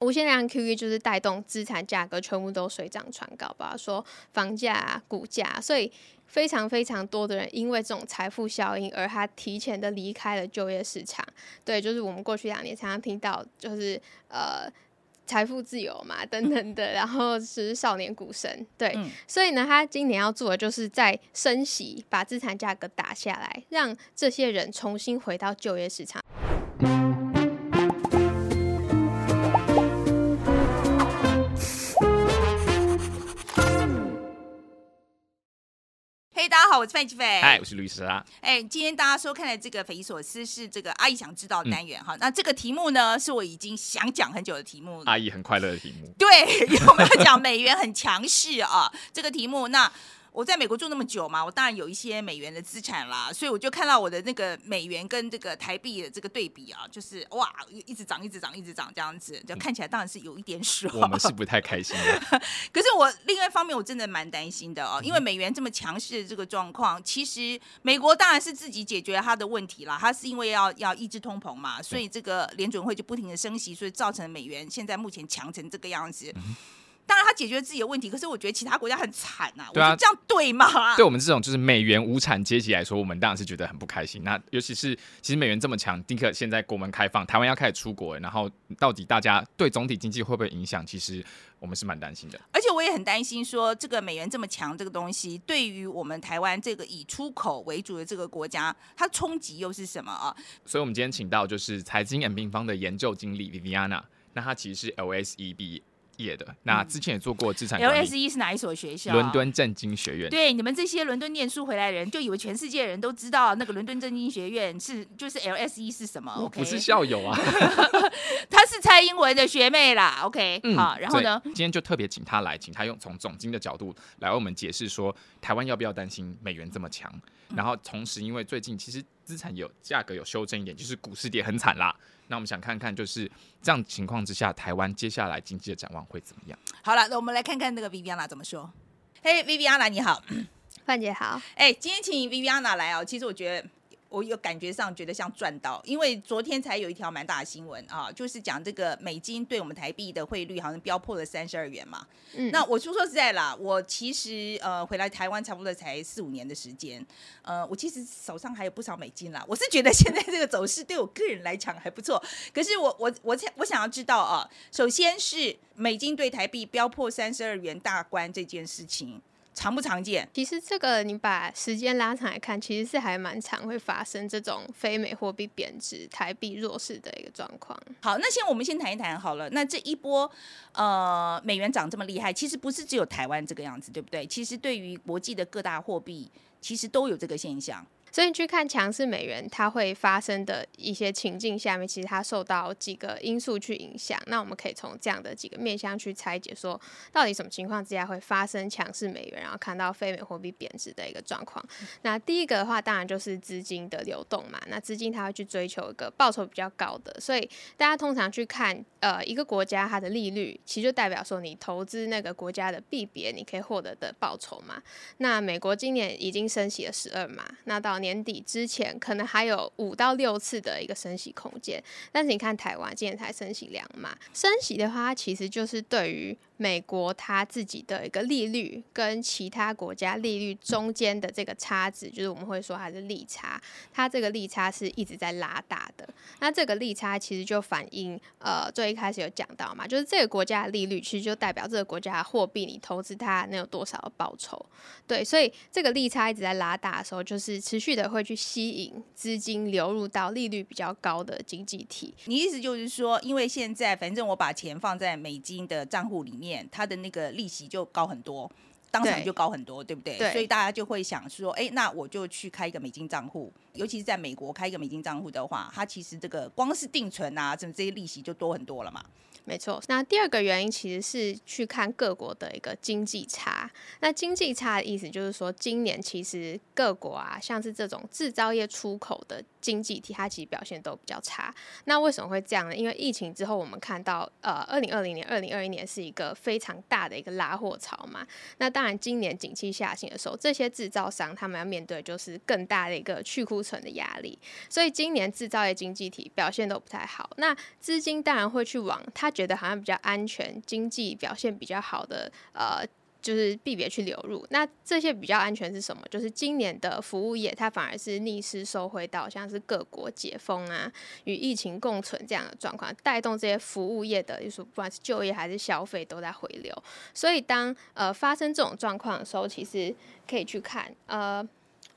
无限量 QE 就是带动资产价格全部都水涨船高，包括说房价、啊、股价，所以非常非常多的人因为这种财富效应而他提前的离开了就业市场。对，就是我们过去两年常常听到，就是呃财富自由嘛等等的，然后是少年股神。对，所以呢，他今年要做的就是在升息，把资产价格打下来，让这些人重新回到就业市场。大家好，我是范吉飞。嗨，我是律师啊。哎，今天大家收看的这个匪夷所思是这个阿姨想知道的单元哈。那这个题目呢，是我已经想讲很久的题目。阿姨很快乐的题目。对，我们要讲美元很强势啊，这个题目那。我在美国住那么久嘛，我当然有一些美元的资产啦，所以我就看到我的那个美元跟这个台币的这个对比啊，就是哇，一直涨，一直涨，一直涨这样子，就看起来当然是有一点爽。我们是不太开心的。可是我另外一方面，我真的蛮担心的哦，因为美元这么强势的这个状况，其实美国当然是自己解决它的问题啦，它是因为要要抑制通膨嘛，所以这个联准会就不停的升息，所以造成美元现在目前强成这个样子。当然，他解决自己的问题，可是我觉得其他国家很惨呐。对啊，这样对吗？对我们这种就是美元无产阶级来说，我们当然是觉得很不开心。那尤其是其实美元这么强，丁克现在国门开放，台湾要开始出国，然后到底大家对总体经济会不会影响？其实我们是蛮担心的。而且我也很担心，说这个美元这么强，这个东西对于我们台湾这个以出口为主的这个国家，它冲击又是什么啊？所以我们今天请到就是财经 M 平方的研究经理 Viviana，那他其实是 LSE 毕业。业的那之前也做过资产 LSE 是哪一所学校？伦敦政经学院。对，你们这些伦敦念书回来的人，就以为全世界人都知道那个伦敦政经学院是就是 LSE 是什么？OK，不是校友啊，他是蔡英文的学妹啦。OK，好，然后呢，今天就特别请他来，请他用从总经的角度来为我们解释说，台湾要不要担心美元这么强？然后同时，因为最近其实资产有价格有修正一点，就是股市跌很惨啦。那我们想看看，就是这样情况之下，台湾接下来经济的展望会怎么样？好了，那我们来看看那个 Viviana 怎么说。嘿，Viviana 你好，范姐好。哎，今天请 Viviana 来哦，其实我觉得。我有感觉上觉得像赚到，因为昨天才有一条蛮大的新闻啊，就是讲这个美金对我们台币的汇率好像飙破了三十二元嘛。嗯，那我说说实在啦，我其实呃回来台湾差不多才四五年的时间，呃，我其实手上还有不少美金啦。我是觉得现在这个走势对我个人来讲还不错。可是我我我想我想要知道啊，首先是美金对台币飙破三十二元大关这件事情。常不常见？其实这个你把时间拉长来看，其实是还蛮常会发生这种非美货币贬值、台币弱势的一个状况。好，那先我们先谈一谈好了。那这一波呃美元涨这么厉害，其实不是只有台湾这个样子，对不对？其实对于国际的各大货币，其实都有这个现象。所以你去看强势美元，它会发生的一些情境下面，其实它受到几个因素去影响。那我们可以从这样的几个面向去拆解，说到底什么情况之下会发生强势美元，然后看到非美货币贬值的一个状况。那第一个的话，当然就是资金的流动嘛。那资金它会去追求一个报酬比较高的，所以大家通常去看呃一个国家它的利率，其实就代表说你投资那个国家的币别，你可以获得的报酬嘛。那美国今年已经升息了十二嘛，那到年底之前可能还有五到六次的一个升息空间，但是你看台湾今年才升息两码，升息的话，它其实就是对于。美国它自己的一个利率跟其他国家利率中间的这个差值，就是我们会说它是利差，它这个利差是一直在拉大的。那这个利差其实就反映，呃，最一开始有讲到嘛，就是这个国家的利率其实就代表这个国家的货币你投资它能有多少的报酬。对，所以这个利差一直在拉大的时候，就是持续的会去吸引资金流入到利率比较高的经济体。你意思就是说，因为现在反正我把钱放在美金的账户里面。它的那个利息就高很多，当场就高很多，对不对？所以大家就会想说，哎，那我就去开一个美金账户，尤其是在美国开一个美金账户的话，它其实这个光是定存啊，什么这些利息就多很多了嘛。没错，那第二个原因其实是去看各国的一个经济差。那经济差的意思就是说，今年其实各国啊，像是这种制造业出口的经济体，它其实表现都比较差。那为什么会这样呢？因为疫情之后，我们看到呃，二零二零年、二零二一年是一个非常大的一个拉货潮嘛。那当然，今年景气下行的时候，这些制造商他们要面对就是更大的一个去库存的压力，所以今年制造业经济体表现都不太好。那资金当然会去往它觉得好像比较安全、经济表现比较好的呃。就是避别去流入，那这些比较安全是什么？就是今年的服务业，它反而是逆势收回到像是各国解封啊，与疫情共存这样的状况，带动这些服务业的，就是不管是就业还是消费都在回流。所以当呃发生这种状况的时候，其实可以去看呃。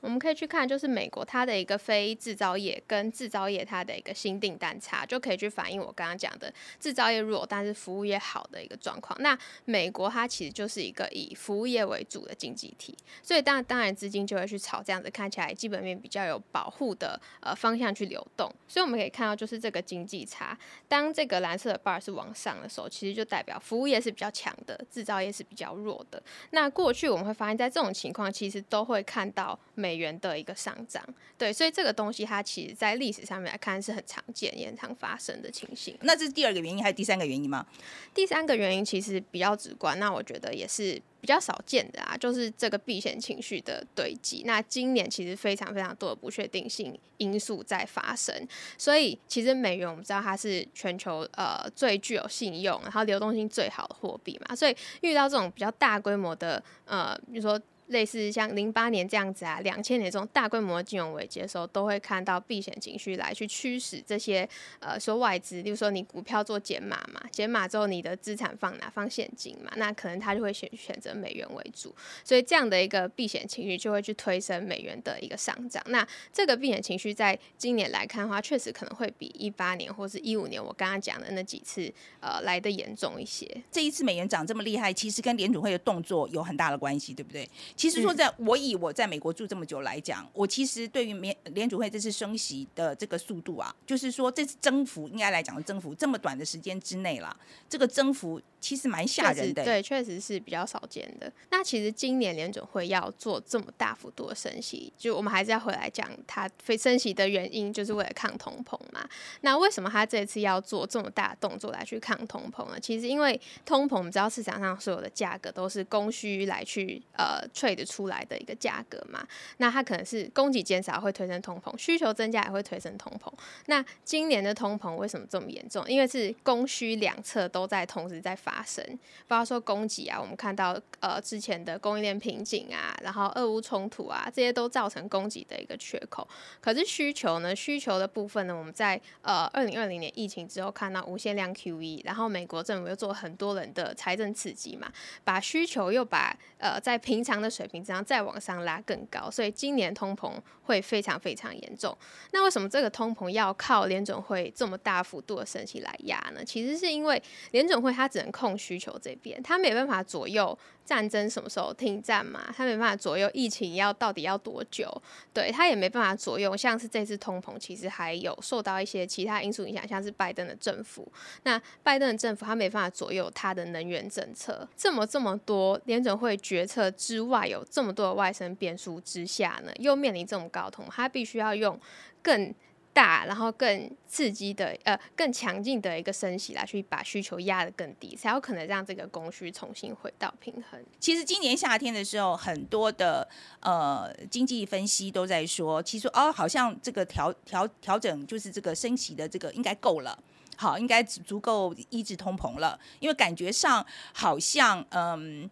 我们可以去看，就是美国它的一个非制造业跟制造业它的一个新订单差，就可以去反映我刚刚讲的制造业弱，但是服务业好的一个状况。那美国它其实就是一个以服务业为主的经济体，所以当当然资金就会去炒这样子看起来基本面比较有保护的呃方向去流动。所以我们可以看到，就是这个经济差，当这个蓝色的 bar 是往上的时候，其实就代表服务业是比较强的，制造业是比较弱的。那过去我们会发现，在这种情况，其实都会看到美。美元的一个上涨，对，所以这个东西它其实在历史上面来看是很常见、也很常发生的情形。那这是第二个原因，还有第三个原因吗？第三个原因其实比较直观，那我觉得也是比较少见的啊，就是这个避险情绪的堆积。那今年其实非常非常多的不确定性因素在发生，所以其实美元我们知道它是全球呃最具有信用，然后流动性最好的货币嘛，所以遇到这种比较大规模的呃，比如说。类似像零八年这样子啊，两千年这种大规模金融危机的时候，都会看到避险情绪来去驱使这些呃说外资，例如说你股票做减码嘛，减码之后你的资产放哪？放现金嘛，那可能他就会选选择美元为主，所以这样的一个避险情绪就会去推升美元的一个上涨。那这个避险情绪在今年来看的话，确实可能会比一八年或是一五年我刚刚讲的那几次呃来的严重一些。这一次美元涨这么厉害，其实跟联储会的动作有很大的关系，对不对？其实说，在我以我在美国住这么久来讲，我其实对于联联储会这次升息的这个速度啊，就是说这次增幅应该来讲的增幅这么短的时间之内啦，这个增幅其实蛮吓人的。对，确实是比较少见的。那其实今年联准会要做这么大幅度的升息，就我们还是要回来讲它非升息的原因，就是为了抗通膨嘛。那为什么它这次要做这么大的动作来去抗通膨呢？其实因为通膨，我们知道市场上所有的价格都是供需来去呃 trade 出。来的一个价格嘛，那它可能是供给减少会推升通膨，需求增加也会推升通膨。那今年的通膨为什么这么严重？因为是供需两侧都在同时在发生。包括说供给啊，我们看到呃之前的供应链瓶颈啊，然后俄乌冲突啊，这些都造成供给的一个缺口。可是需求呢？需求的部分呢？我们在呃二零二零年疫情之后看到无限量 QE，然后美国政府又做很多人的财政刺激嘛，把需求又把呃在平常的水平这样再往上拉更高，所以今年通膨会非常非常严重。那为什么这个通膨要靠联准会这么大幅度的升息来压呢？其实是因为联准会它只能控需求这边，它没办法左右。战争什么时候停战嘛？他没办法左右疫情要到底要多久，对他也没办法左右。像是这次通膨，其实还有受到一些其他因素影响，像是拜登的政府。那拜登的政府他没办法左右他的能源政策。这么这么多联准会决策之外，有这么多的外生变数之下呢，又面临这么高通，他必须要用更。大，然后更刺激的，呃，更强劲的一个升息来去把需求压得更低，才有可能让这个供需重新回到平衡。其实今年夏天的时候，很多的呃经济分析都在说，其实哦，好像这个调调调整就是这个升息的这个应该够了，好，应该足够抑制通膨了，因为感觉上好像嗯。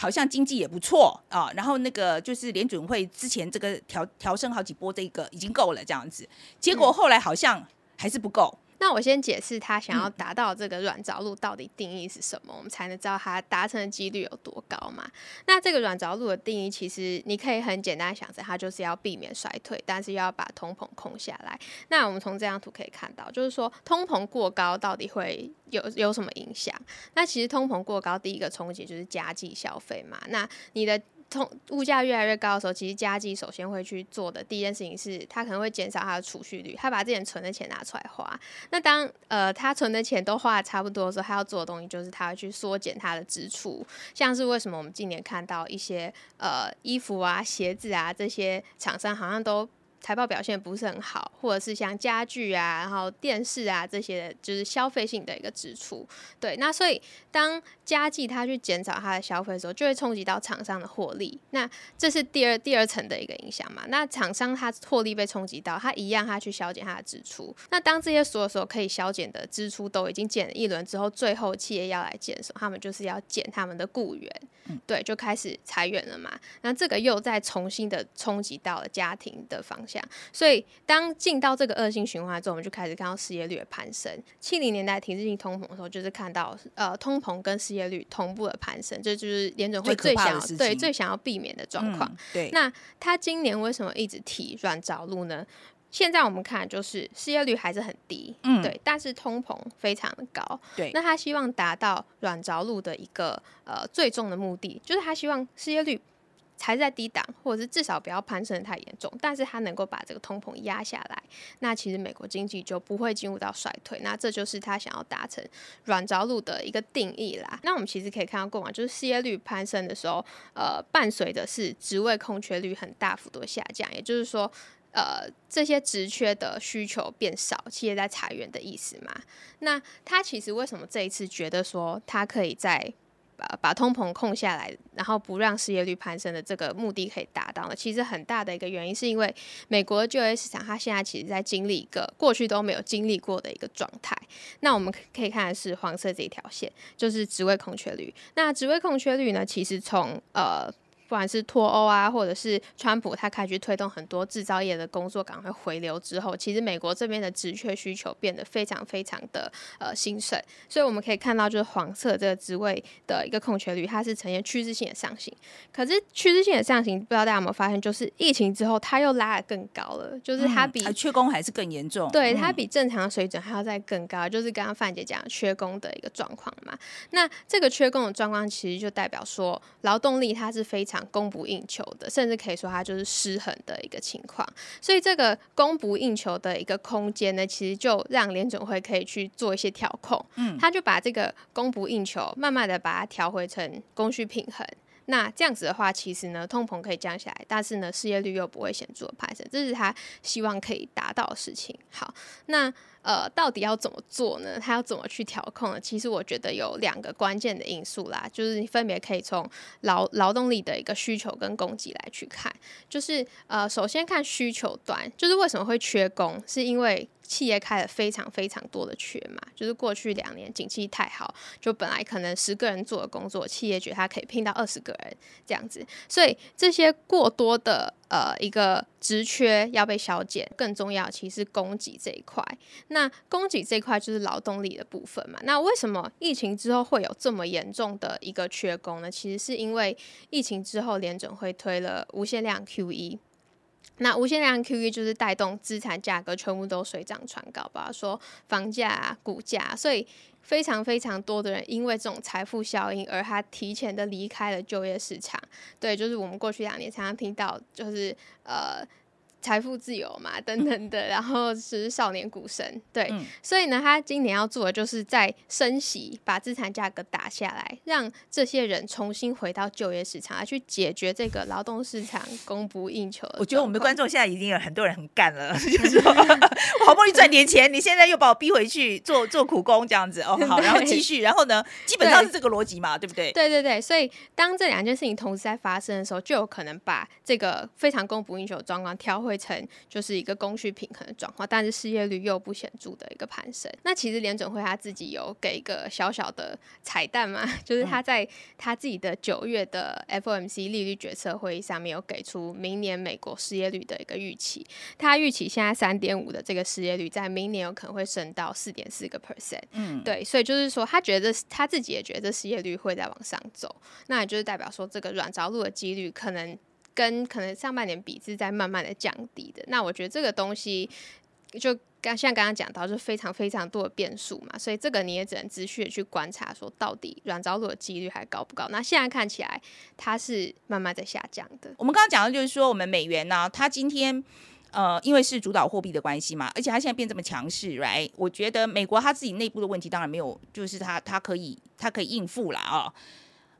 好像经济也不错啊，然后那个就是联准会之前这个调调升好几波，这个已经够了这样子，结果后来好像还是不够。那我先解释他想要达到这个软着陆到底定义是什么，我们才能知道它达成的几率有多高嘛？那这个软着陆的定义，其实你可以很简单想着，它就是要避免衰退，但是要把通膨控下来。那我们从这张图可以看到，就是说通膨过高到底会有有什么影响？那其实通膨过高，第一个冲击就是加计消费嘛。那你的通物价越来越高的时候，其实家计首先会去做的第一件事情是，他可能会减少他的储蓄率，他把之前存的钱拿出来花。那当呃他存的钱都花的差不多的时候，他要做的东西就是他要去缩减他的支出。像是为什么我们近年看到一些呃衣服啊、鞋子啊这些厂商好像都。财报表现不是很好，或者是像家具啊，然后电视啊这些，就是消费性的一个支出。对，那所以当家计它去减少它的消费的时候，就会冲击到厂商的获利。那这是第二第二层的一个影响嘛？那厂商它获利被冲击到，它一样它去削减它的支出。那当这些所有所有可以削减的支出都已经减了一轮之后，最后企业要来减什么？他们就是要减他们的雇员，对，就开始裁员了嘛。那这个又再重新的冲击到了家庭的方向。所以当进到这个恶性循环之后，我们就开始看到失业率的攀升。七零年代停滞性通膨的时候，就是看到呃通膨跟失业率同步的攀升，这就是联准会最想要对最想要避免的状况。对，那他今年为什么一直提软着陆呢？现在我们看就是失业率还是很低，嗯，对，但是通膨非常的高，对。那他希望达到软着陆的一个呃最终的目的，就是他希望失业率。才在低档，或者是至少不要攀升太严重，但是它能够把这个通膨压下来，那其实美国经济就不会进入到衰退，那这就是他想要达成软着陆的一个定义啦。那我们其实可以看到过往就是失业率攀升的时候，呃，伴随的是职位空缺率很大幅度下降，也就是说，呃，这些职缺的需求变少，企业在裁员的意思嘛。那他其实为什么这一次觉得说他可以在把把通膨控下来，然后不让失业率攀升的这个目的可以达到呢？其实很大的一个原因是因为美国的就业市场，它现在其实在经历一个过去都没有经历过的一个状态。那我们可以看的是黄色这一条线，就是职位空缺率。那职位空缺率呢，其实从呃。不管是脱欧啊，或者是川普他开始推动很多制造业的工作岗位回流之后，其实美国这边的职缺需求变得非常非常的呃兴盛，所以我们可以看到就是黄色这个职位的一个空缺率，它是呈现趋势性的上行。可是趋势性的上行，不知道大家有没有发现，就是疫情之后它又拉得更高了，就是它比缺工还是更严重，对它比正常水准还要再更高，就是刚刚范姐讲缺工的一个状况嘛。那这个缺工的状况其实就代表说劳动力它是非常。供不应求的，甚至可以说它就是失衡的一个情况。所以这个供不应求的一个空间呢，其实就让联总会可以去做一些调控。嗯，他就把这个供不应求慢慢的把它调回成供需平衡。那这样子的话，其实呢，通膨可以降下来，但是呢，失业率又不会显著的攀升，这是他希望可以达到的事情。好，那。呃，到底要怎么做呢？他要怎么去调控呢？其实我觉得有两个关键的因素啦，就是分别可以从劳劳动力的一个需求跟供给来去看。就是呃，首先看需求端，就是为什么会缺工，是因为。企业开了非常非常多的缺嘛，就是过去两年景气太好，就本来可能十个人做的工作，企业觉得他可以聘到二十个人这样子，所以这些过多的呃一个职缺要被消减，更重要其实是供给这一块。那供给这一块就是劳动力的部分嘛。那为什么疫情之后会有这么严重的一个缺工呢？其实是因为疫情之后联准会推了无限量 QE。那无限量 QE 就是带动资产价格全部都水涨船高，吧说房价、股价，所以非常非常多的人因为这种财富效应而他提前的离开了就业市场。对，就是我们过去两年常常听到，就是呃。财富自由嘛，等等的，然后是少年股神，对，所以呢，他今年要做的就是在升息，把资产价格打下来，让这些人重新回到就业市场，来去解决这个劳动市场供不应求。我觉得我们的观众现在已经有很多人很干了，就是说我好不容易赚点钱，你现在又把我逼回去做做苦工这样子哦，好，然后继续，然后呢，基本上是这个逻辑嘛，对不对？对对对，所以当这两件事情同时在发生的时候，就有可能把这个非常供不应求的状况挑。会成就是一个供需平衡的转化，但是失业率又不显著的一个攀升。那其实联准会他自己有给一个小小的彩蛋嘛，就是他在他自己的九月的 FOMC 利率决策会议上面有给出明年美国失业率的一个预期。他预期现在三点五的这个失业率，在明年有可能会升到四点四个 percent。嗯，对，所以就是说他觉得他自己也觉得失业率会在往上走，那也就是代表说这个软着陆的几率可能。跟可能上半年比是在慢慢的降低的，那我觉得这个东西就刚像刚刚讲到，就非常非常多的变数嘛，所以这个你也只能持续的去观察，说到底软着陆的几率还高不高？那现在看起来它是慢慢在下降的。我们刚刚讲的就是说，我们美元呢，它今天呃，因为是主导货币的关系嘛，而且它现在变这么强势，right？我觉得美国它自己内部的问题当然没有，就是它它可以它可以应付了啊。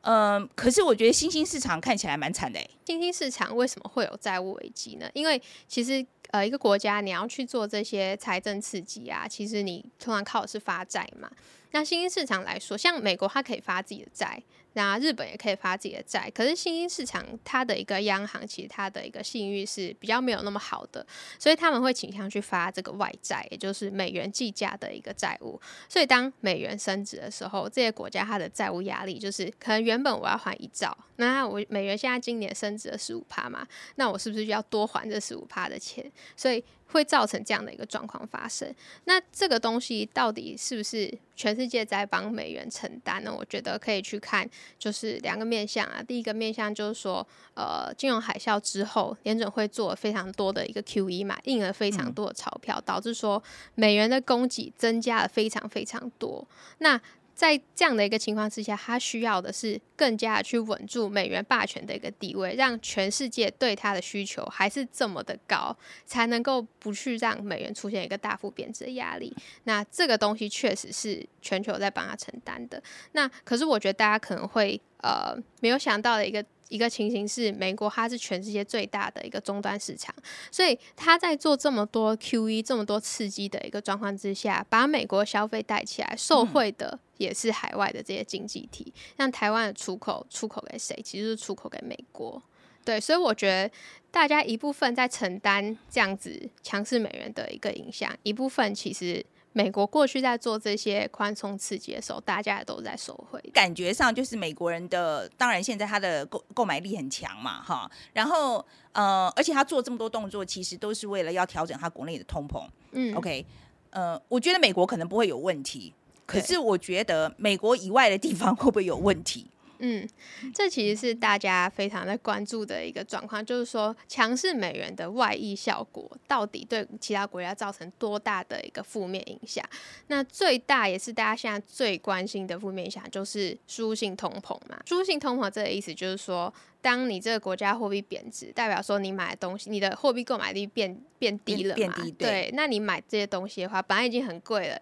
嗯，可是我觉得新兴市场看起来蛮惨的。新兴市场为什么会有债务危机呢？因为其实呃一个国家你要去做这些财政刺激啊，其实你通常靠的是发债嘛。那新兴市场来说，像美国它可以发自己的债。那日本也可以发自己的债，可是新兴市场它的一个央行其实它的一个信誉是比较没有那么好的，所以他们会倾向去发这个外债，也就是美元计价的一个债务。所以当美元升值的时候，这些国家它的债务压力就是可能原本我要还一兆，那我美元现在今年升值了十五帕嘛，那我是不是就要多还这十五帕的钱？所以会造成这样的一个状况发生。那这个东西到底是不是全世界在帮美元承担呢？我觉得可以去看。就是两个面向啊，第一个面向就是说，呃，金融海啸之后，联准会做了非常多的一个 QE 嘛，印了非常多的钞票，导致说美元的供给增加了非常非常多。那在这样的一个情况之下，他需要的是更加去稳住美元霸权的一个地位，让全世界对他的需求还是这么的高，才能够不去让美元出现一个大幅贬值的压力。那这个东西确实是全球在帮他承担的。那可是我觉得大家可能会呃没有想到的一个。一个情形是，美国它是全世界最大的一个终端市场，所以它在做这么多 QE、这么多刺激的一个状况之下，把美国消费带起来，受惠的也是海外的这些经济体。像台湾的出口，出口给谁？其实是出口给美国。对，所以我觉得大家一部分在承担这样子强势美元的一个影响，一部分其实。美国过去在做这些宽松刺激的时候，大家也都在收回。感觉上就是美国人的，当然现在他的购购买力很强嘛，哈。然后呃，而且他做这么多动作，其实都是为了要调整他国内的通膨。嗯，OK，呃，我觉得美国可能不会有问题，可是我觉得美国以外的地方会不会有问题？嗯，这其实是大家非常在关注的一个状况，就是说强势美元的外溢效果到底对其他国家造成多大的一个负面影响？那最大也是大家现在最关心的负面影响，就是输入性通膨嘛。输入性通膨这个意思就是说，当你这个国家货币贬值，代表说你买的东西，你的货币购买力变变低了嘛？对，那你买这些东西的话，本来已经很贵了。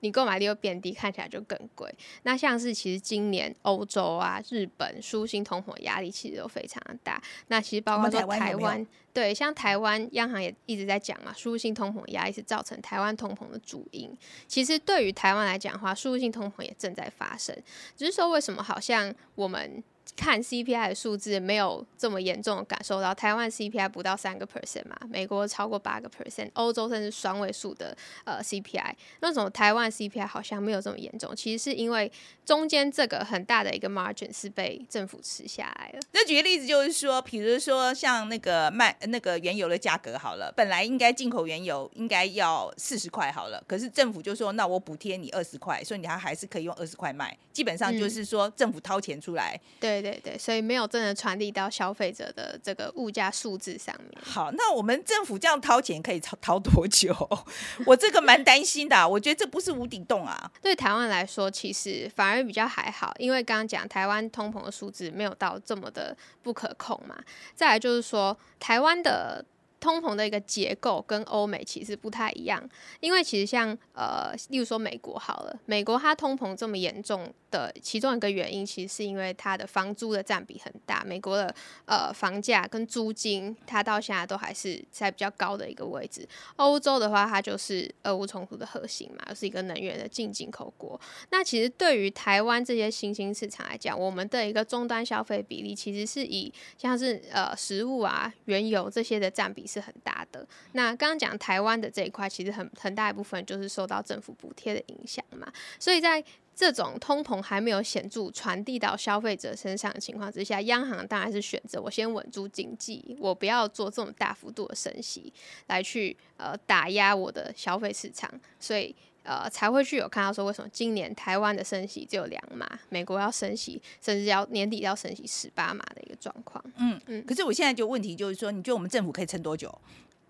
你购买力又变低，看起来就更贵。那像是其实今年欧洲啊、日本输新通膨压力其实都非常的大。那其实包括说台湾，对，像台湾央行也一直在讲嘛，输入性通膨压力是造成台湾通膨的主因。其实对于台湾来讲的话，输入性通膨也正在发生，只是说为什么好像我们。看 CPI 的数字没有这么严重的感受到，台湾 CPI 不到三个 percent 嘛，美国超过八个 percent，欧洲甚至双位数的呃 CPI，那种台湾 CPI 好像没有这么严重，其实是因为中间这个很大的一个 margin 是被政府吃下来了。那举个例子就是说，比如说像那个卖那个原油的价格好了，本来应该进口原油应该要四十块好了，可是政府就说那我补贴你二十块，所以你还还是可以用二十块卖，基本上就是说政府掏钱出来。对。对对对，所以没有真的传递到消费者的这个物价数字上面。好，那我们政府这样掏钱可以掏掏多久？我这个蛮担心的，我觉得这不是无底洞啊。对台湾来说，其实反而比较还好，因为刚刚讲台湾通膨的数字没有到这么的不可控嘛。再来就是说，台湾的。通膨的一个结构跟欧美其实不太一样，因为其实像呃，例如说美国好了，美国它通膨这么严重的其中一个原因，其实是因为它的房租的占比很大。美国的呃房价跟租金，它到现在都还是在比较高的一个位置。欧洲的话，它就是俄乌冲突的核心嘛，是一个能源的进进口国。那其实对于台湾这些新兴市场来讲，我们的一个终端消费比例，其实是以像是呃食物啊、原油这些的占比。是很大的。那刚刚讲台湾的这一块，其实很很大一部分就是受到政府补贴的影响嘛。所以在这种通膨还没有显著传递到消费者身上的情况之下，央行当然是选择我先稳住经济，我不要做这种大幅度的升息，来去呃打压我的消费市场。所以。呃，才会去有看到说，为什么今年台湾的升息只有两码，美国要升息，甚至要年底要升息十八码的一个状况。嗯嗯。可是我现在就问题就是说，你觉得我们政府可以撑多久？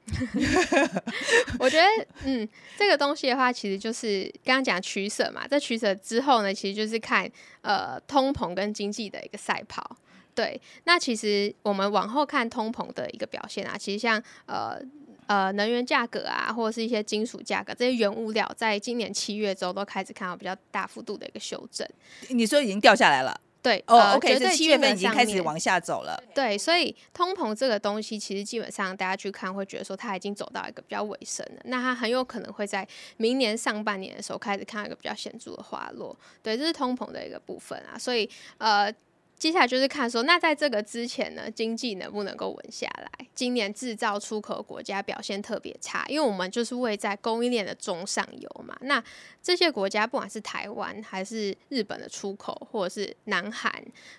我觉得，嗯，这个东西的话，其实就是刚刚讲取舍嘛。在取舍之后呢，其实就是看呃通膨跟经济的一个赛跑。对，那其实我们往后看通膨的一个表现啊，其实像呃。呃，能源价格啊，或者是一些金属价格，这些原物料，在今年七月之后都开始看到比较大幅度的一个修正。你说已经掉下来了？对哦呃，OK，是七月份已经开始往下走了。对，所以通膨这个东西，其实基本上大家去看会觉得说它已经走到一个比较尾声了，那它很有可能会在明年上半年的时候开始看到一个比较显著的滑落。对，这是通膨的一个部分啊，所以呃。接下来就是看说，那在这个之前呢，经济能不能够稳下来？今年制造出口国家表现特别差，因为我们就是位在供应链的中上游嘛。那这些国家，不管是台湾还是日本的出口，或者是南韩，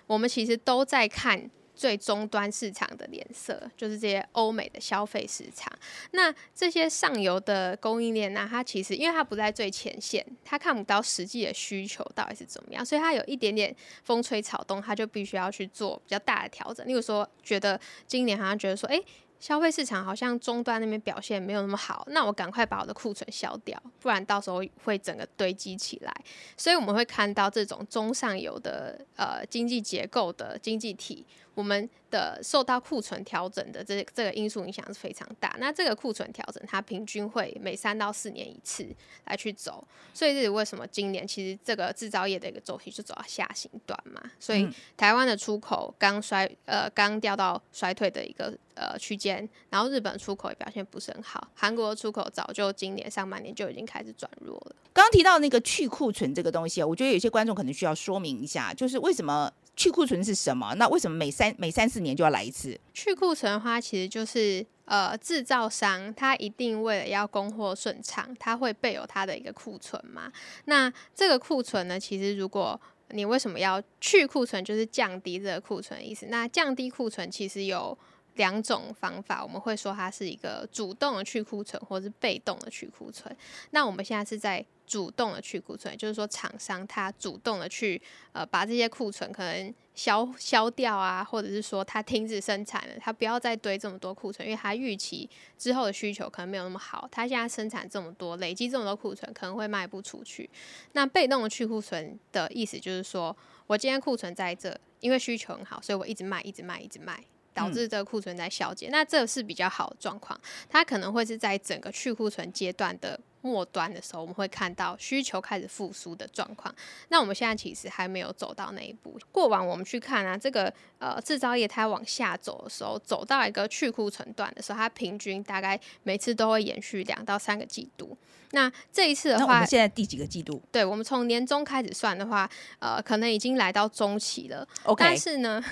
我们其实都在看最终端市场的脸色，就是这些欧美的消费市场。那这些上游的供应链呢、它其实因为它不在最前线，它看不到实际的需求到底是怎么样，所以它有一点点风吹草动，它就必须要去做比较大的调整。例如说，觉得今年好像觉得说，诶，消费市场好像终端那边表现没有那么好，那我赶快把我的库存销掉，不然到时候会整个堆积起来。所以我们会看到这种中上游的呃经济结构的经济体，我们的受到库存调整的这这个因素影响是非常大。那这个库存调整，它平均会每三到四年一次来去走，所以这是为什么今年其实这个制造业的一个周期就走到下行段嘛。所以嗯台湾的出口刚衰呃刚掉到衰退的一个呃区间，然后日本出口也表现不是很好，韩国的出口早就今年上半年就已经开始转弱了。刚刚提到那个去库存这个东西啊，我觉得有些观众可能需要说明一下，就是为什么去库存是什么？那为什么每三每三四年就要来一次？去库存的话，其实就是呃制造商他一定为了要供货顺畅，他会备有他的一个库存嘛。那这个库存呢，其实如果你为什么要去库存，就是降低这个库存的意思。那降低库存其实有两种方法，我们会说它是一个主动的去库存，或是被动的去库存。那我们现在是在主动的去库存，就是说厂商他主动的去呃把这些库存可能消消掉啊，或者是说他停止生产了，他不要再堆这么多库存，因为他预期之后的需求可能没有那么好，他现在生产这么多，累积这么多库存，可能会卖不出去。那被动的去库存的意思就是说，我今天库存在这，因为需求很好，所以我一直卖，一直卖，一直卖。导致这个库存在消减，那这是比较好的状况。它可能会是在整个去库存阶段的末端的时候，我们会看到需求开始复苏的状况。那我们现在其实还没有走到那一步。过往我们去看啊，这个呃制造业它往下走的时候，走到一个去库存段的时候，它平均大概每次都会延续两到三个季度。那这一次的话我们，现在第几个季度对我们从年中开始算的话，呃，可能已经来到中期了。？OK，但是呢，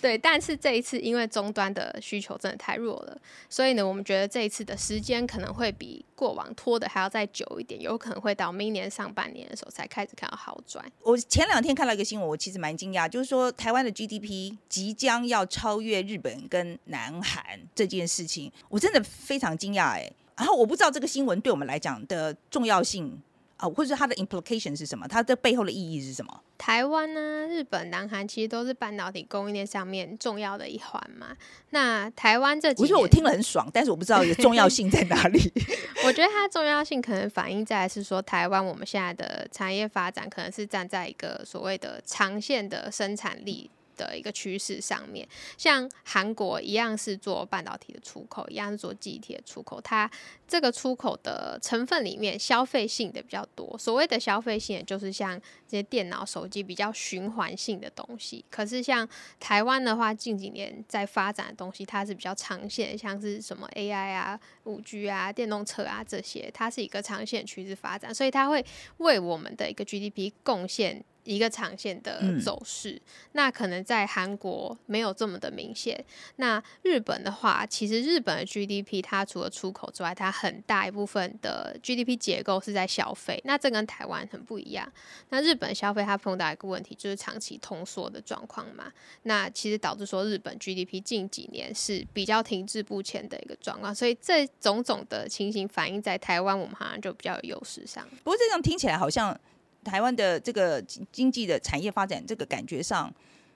对，但是这一次因为终端的需求真的太弱了，所以呢，我们觉得这一次的时间可能会比过往拖的还要再久一点，有可能会到明年上半年的时候才开始看到好转。我前两天看到一个新闻，我其实蛮惊讶，就是说台湾的 GDP 即将要超越日本跟南韩这件事情，我真的非常惊讶哎。然后我不知道这个新闻对我们来讲的重要性啊，或者是它的 implication 是什么，它的背后的意义是什么？台湾呢、日本、南韩其实都是半导体供应链上面重要的一环嘛。那台湾这几年，我觉得我听了很爽，但是我不知道有 重要性在哪里。我觉得它重要性可能反映在是说，台湾我们现在的产业发展可能是站在一个所谓的长线的生产力。的一个趋势上面，像韩国一样是做半导体的出口，一样是做记忆体的出口，它这个出口的成分里面消费性的比较多。所谓的消费性，也就是像这些电脑、手机比较循环性的东西。可是像台湾的话，近几年在发展的东西，它是比较长线，像是什么 AI 啊、五 G 啊、电动车啊这些，它是一个长线趋势发展，所以它会为我们的一个 GDP 贡献一个长线的嗯走势。那可能在韩国没有这么的明显。那日本的话，其实日本的 GDP 它除了出口之外，它很大一部分的 GDP 结构是在消费。那这跟台湾很不一样。那日本消费它碰到一个问题，就是长期通缩的状况嘛。那其实导致说日本 GDP 近几年是比较停滞不前的一个状况，所以这种种的情形反映在台湾，我们好像就比较有优势上。不过这样听起来好像台湾的这个经经济的产业发展，这个感觉上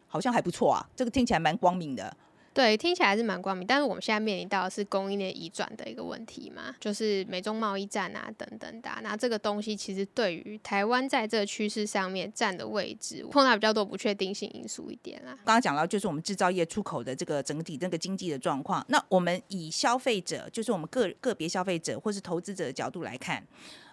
好像还不错啊，这个听起来蛮光明的。对，听起来是蛮光明，但是我们现在面临到的是供应链移转的一个问题嘛，就是美中贸易战啊等等的啊、那这个东西其实对于台湾在这个趋势上面占的位置，碰到比较多不确定性因素一点啦。刚刚讲到，就是我们制造业出口的这个整体这个经济的状况。那我们以消费者，就是我们个个别消费者或是投资者的角度来看，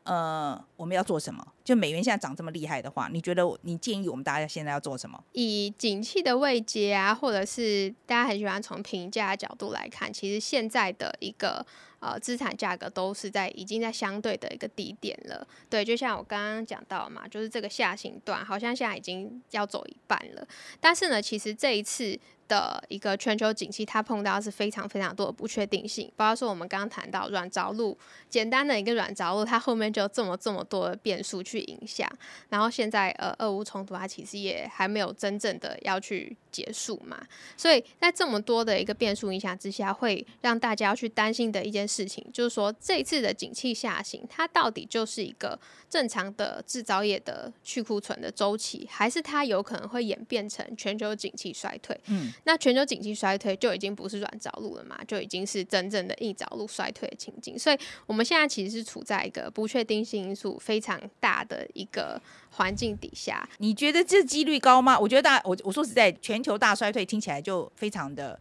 呃，我们要做什么？就美元现在涨这么厉害的话，你觉得你建议我们大家现在要做什么？以景气的位阶啊，或者是大家很喜欢从评价角度来看，其实现在的一个呃资产价格都是在已经在相对的一个低点了。对，就像我刚刚讲到嘛，就是这个下行段好像现在已经要走一半了。但是呢，其实这一次。的一个全球景气，它碰到是非常非常多的不确定性，包括说我们刚刚谈到软着陆，简单的一个软着陆，它后面就这么这么多的变数去影响。然后现在呃，俄乌冲突它其实也还没有真正的要去结束嘛，所以在这么多的一个变数影响之下，会让大家要去担心的一件事情，就是说这次的景气下行，它到底就是一个正常的制造业的去库存的周期，还是它有可能会演变成全球景气衰退？嗯。那全球经济衰退就已经不是软着陆了嘛，就已经是真正的硬着陆衰退的情景。所以我们现在其实是处在一个不确定性因素非常大的一个环境底下。你觉得这几率高吗？我觉得大，我我说实在，全球大衰退听起来就非常的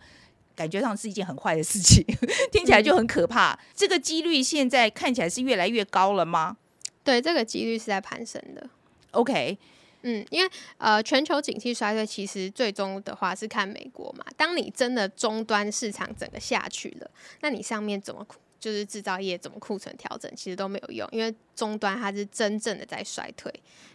感觉上是一件很坏的事情，听起来就很可怕。这个几率现在看起来是越来越高了吗？对，这个几率是在攀升的。OK。嗯，因为呃，全球景气衰退其实最终的话是看美国嘛。当你真的终端市场整个下去了，那你上面怎么就是制造业怎么库存调整，其实都没有用，因为终端它是真正的在衰退。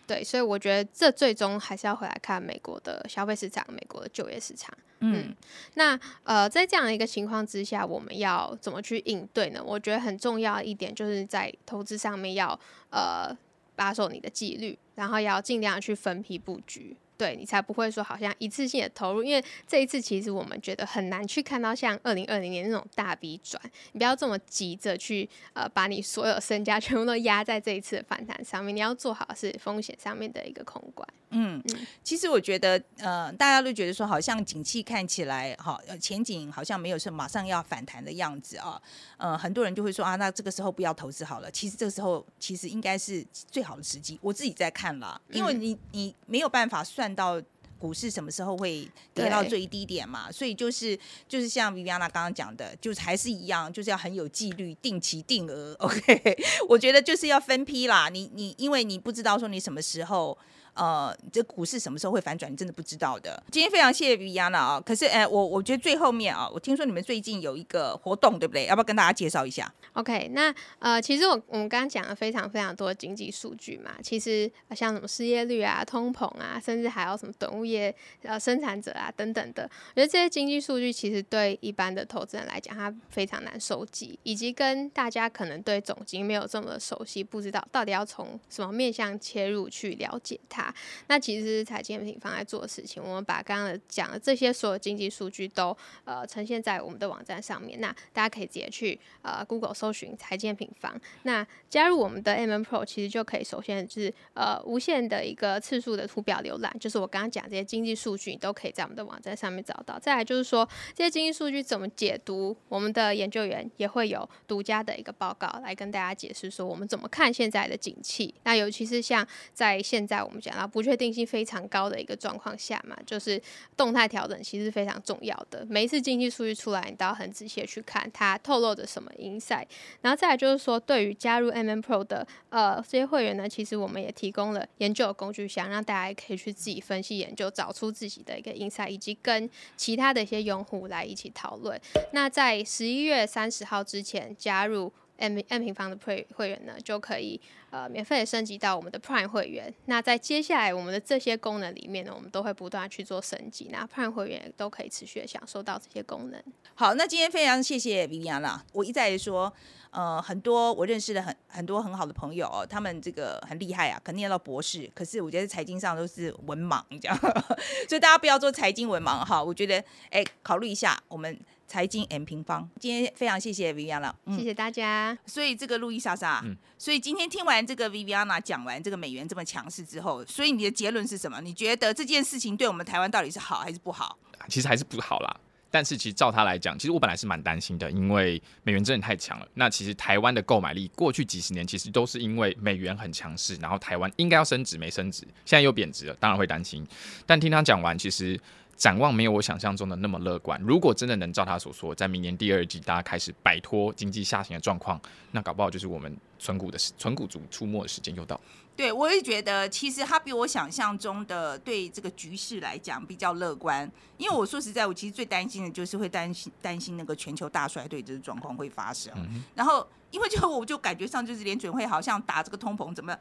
对，所以我觉得这最终还是要回来看美国的消费市场、美国的就业市场。嗯，那呃，在这样的一个情况之下，我们要怎么去应对呢？我觉得很重要一点就是在投资上面要呃。把守你的纪律，然后也要尽量去分批布局。对你才不会说好像一次性的投入，因为这一次其实我们觉得很难去看到像二零二零年那种大笔转，你不要这么急着去呃把你所有身家 全部都压在这一次的反弹上面，你要做好是风险上面的一个控管。嗯嗯，其实我觉得呃大家都觉得说好像景气看起来好前景好像没有是马上要反弹的样子啊，呃很多人就会说啊那这个时候不要投资好了，其实这个时候其实应该是最好的时机。我自己在看了，因为你你没有办法算。到股市什么时候会跌到最低点嘛？所以就是就是像 Viviana 刚刚讲的，就是还是一样，就是要很有纪律，定期定额。OK，我觉得就是要分批啦。你你因为你不知道说你什么时候。呃，这股市什么时候会反转？你真的不知道的。今天非常谢谢 Viviana 啊，可是哎，我我觉得最后面啊，我听说你们最近有一个活动，对不对？要不要跟大家介绍一下？OK，那呃，其实我我们刚刚讲了非常非常多的经济数据嘛，其实像什么失业率啊、通膨啊，甚至还有什么等物业呃生产者啊等等的，我觉得这些经济数据其实对一般的投资人来讲，它非常难收集，以及跟大家可能对总经没有这么熟悉，不知道到底要从什么面向切入去了解它。那其实是财经平方在做的事情。我们把刚刚讲的这些所有经济数据都呃呈现在我们的网站上面。那大家可以直接去呃 Google 搜寻财经平方。那加入我们的 M N Pro，其实就可以首先就是呃无限的一个次数的图表浏览，就是我刚刚讲这些经济数据，你都可以在我们的网站上面找到。再来就是说这些经济数据怎么解读，我们的研究员也会有独家的一个报告来跟大家解释说我们怎么看现在的景气。那尤其是像在现在我们讲。啊，不确定性非常高的一个状况下嘛，就是动态调整其实非常重要的。每一次经济数据出来，你都要很仔细的去看它透露着什么 insight。然后再来就是说，对于加入 MM Pro 的呃这些会员呢，其实我们也提供了研究的工具箱，让大家可以去自己分析研究，找出自己的一个 insight，以及跟其他的一些用户来一起讨论。那在十一月三十号之前加入。M M 平方的会会员呢，就可以呃免费升级到我们的 Prime 会员。那在接下来我们的这些功能里面呢，我们都会不断去做升级。那 Prime 会员都可以持续的享受到这些功能。好，那今天非常谢谢 Viviana。我一再说，呃，很多我认识的很很多很好的朋友，他们这个很厉害啊，可念到博士，可是我觉得财经上都是文盲这样，所以大家不要做财经文盲哈。我觉得，哎，考虑一下我们。财经 M 平方，今天非常谢谢 Viviana，谢谢大家。所以这个路易莎莎，所以今天听完这个 Viviana 讲完这个美元这么强势之后，所以你的结论是什么？你觉得这件事情对我们台湾到底是好还是不好？其实还是不好啦。但是其实照他来讲，其实我本来是蛮担心的，因为美元真的太强了。那其实台湾的购买力过去几十年其实都是因为美元很强势，然后台湾应该要升值没升值，现在又贬值了，当然会担心。但听他讲完，其实展望没有我想象中的那么乐观。如果真的能照他所说，在明年第二季大家开始摆脱经济下行的状况，那搞不好就是我们存股的存股族出没的时间又到。对，我也觉得，其实他比我想象中的对这个局势来讲比较乐观。因为我说实在，我其实最担心的就是会担心担心那个全球大衰退这个状况会发生。然后，因为就我就感觉上就是联准会好像打这个通膨怎么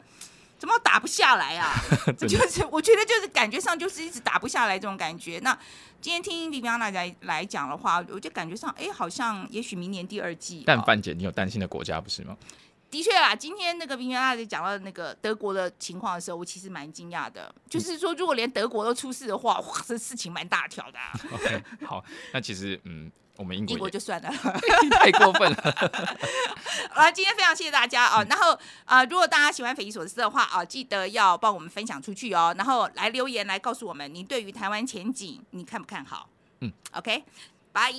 怎么打不下来啊？就是我觉得就是感觉上就是一直打不下来这种感觉。那今天听 Viviana 来来讲的话，我就感觉上，哎，好像也许明年第二季。但范姐，你有担心的国家不是吗？的确啦，今天那个冰原大姐讲到那个德国的情况的时候，我其实蛮惊讶的。就是说，如果连德国都出事的话，哇，这事情蛮大条的。OK，好，那其实嗯，我们英国英国就算了，太过分了。好了，今天非常谢谢大家哦。然后啊，如果大家喜欢匪夷所思的话啊，记得要帮我们分享出去哦。然后来留言来告诉我们，你对于台湾前景你看不看好？嗯，OK，拜。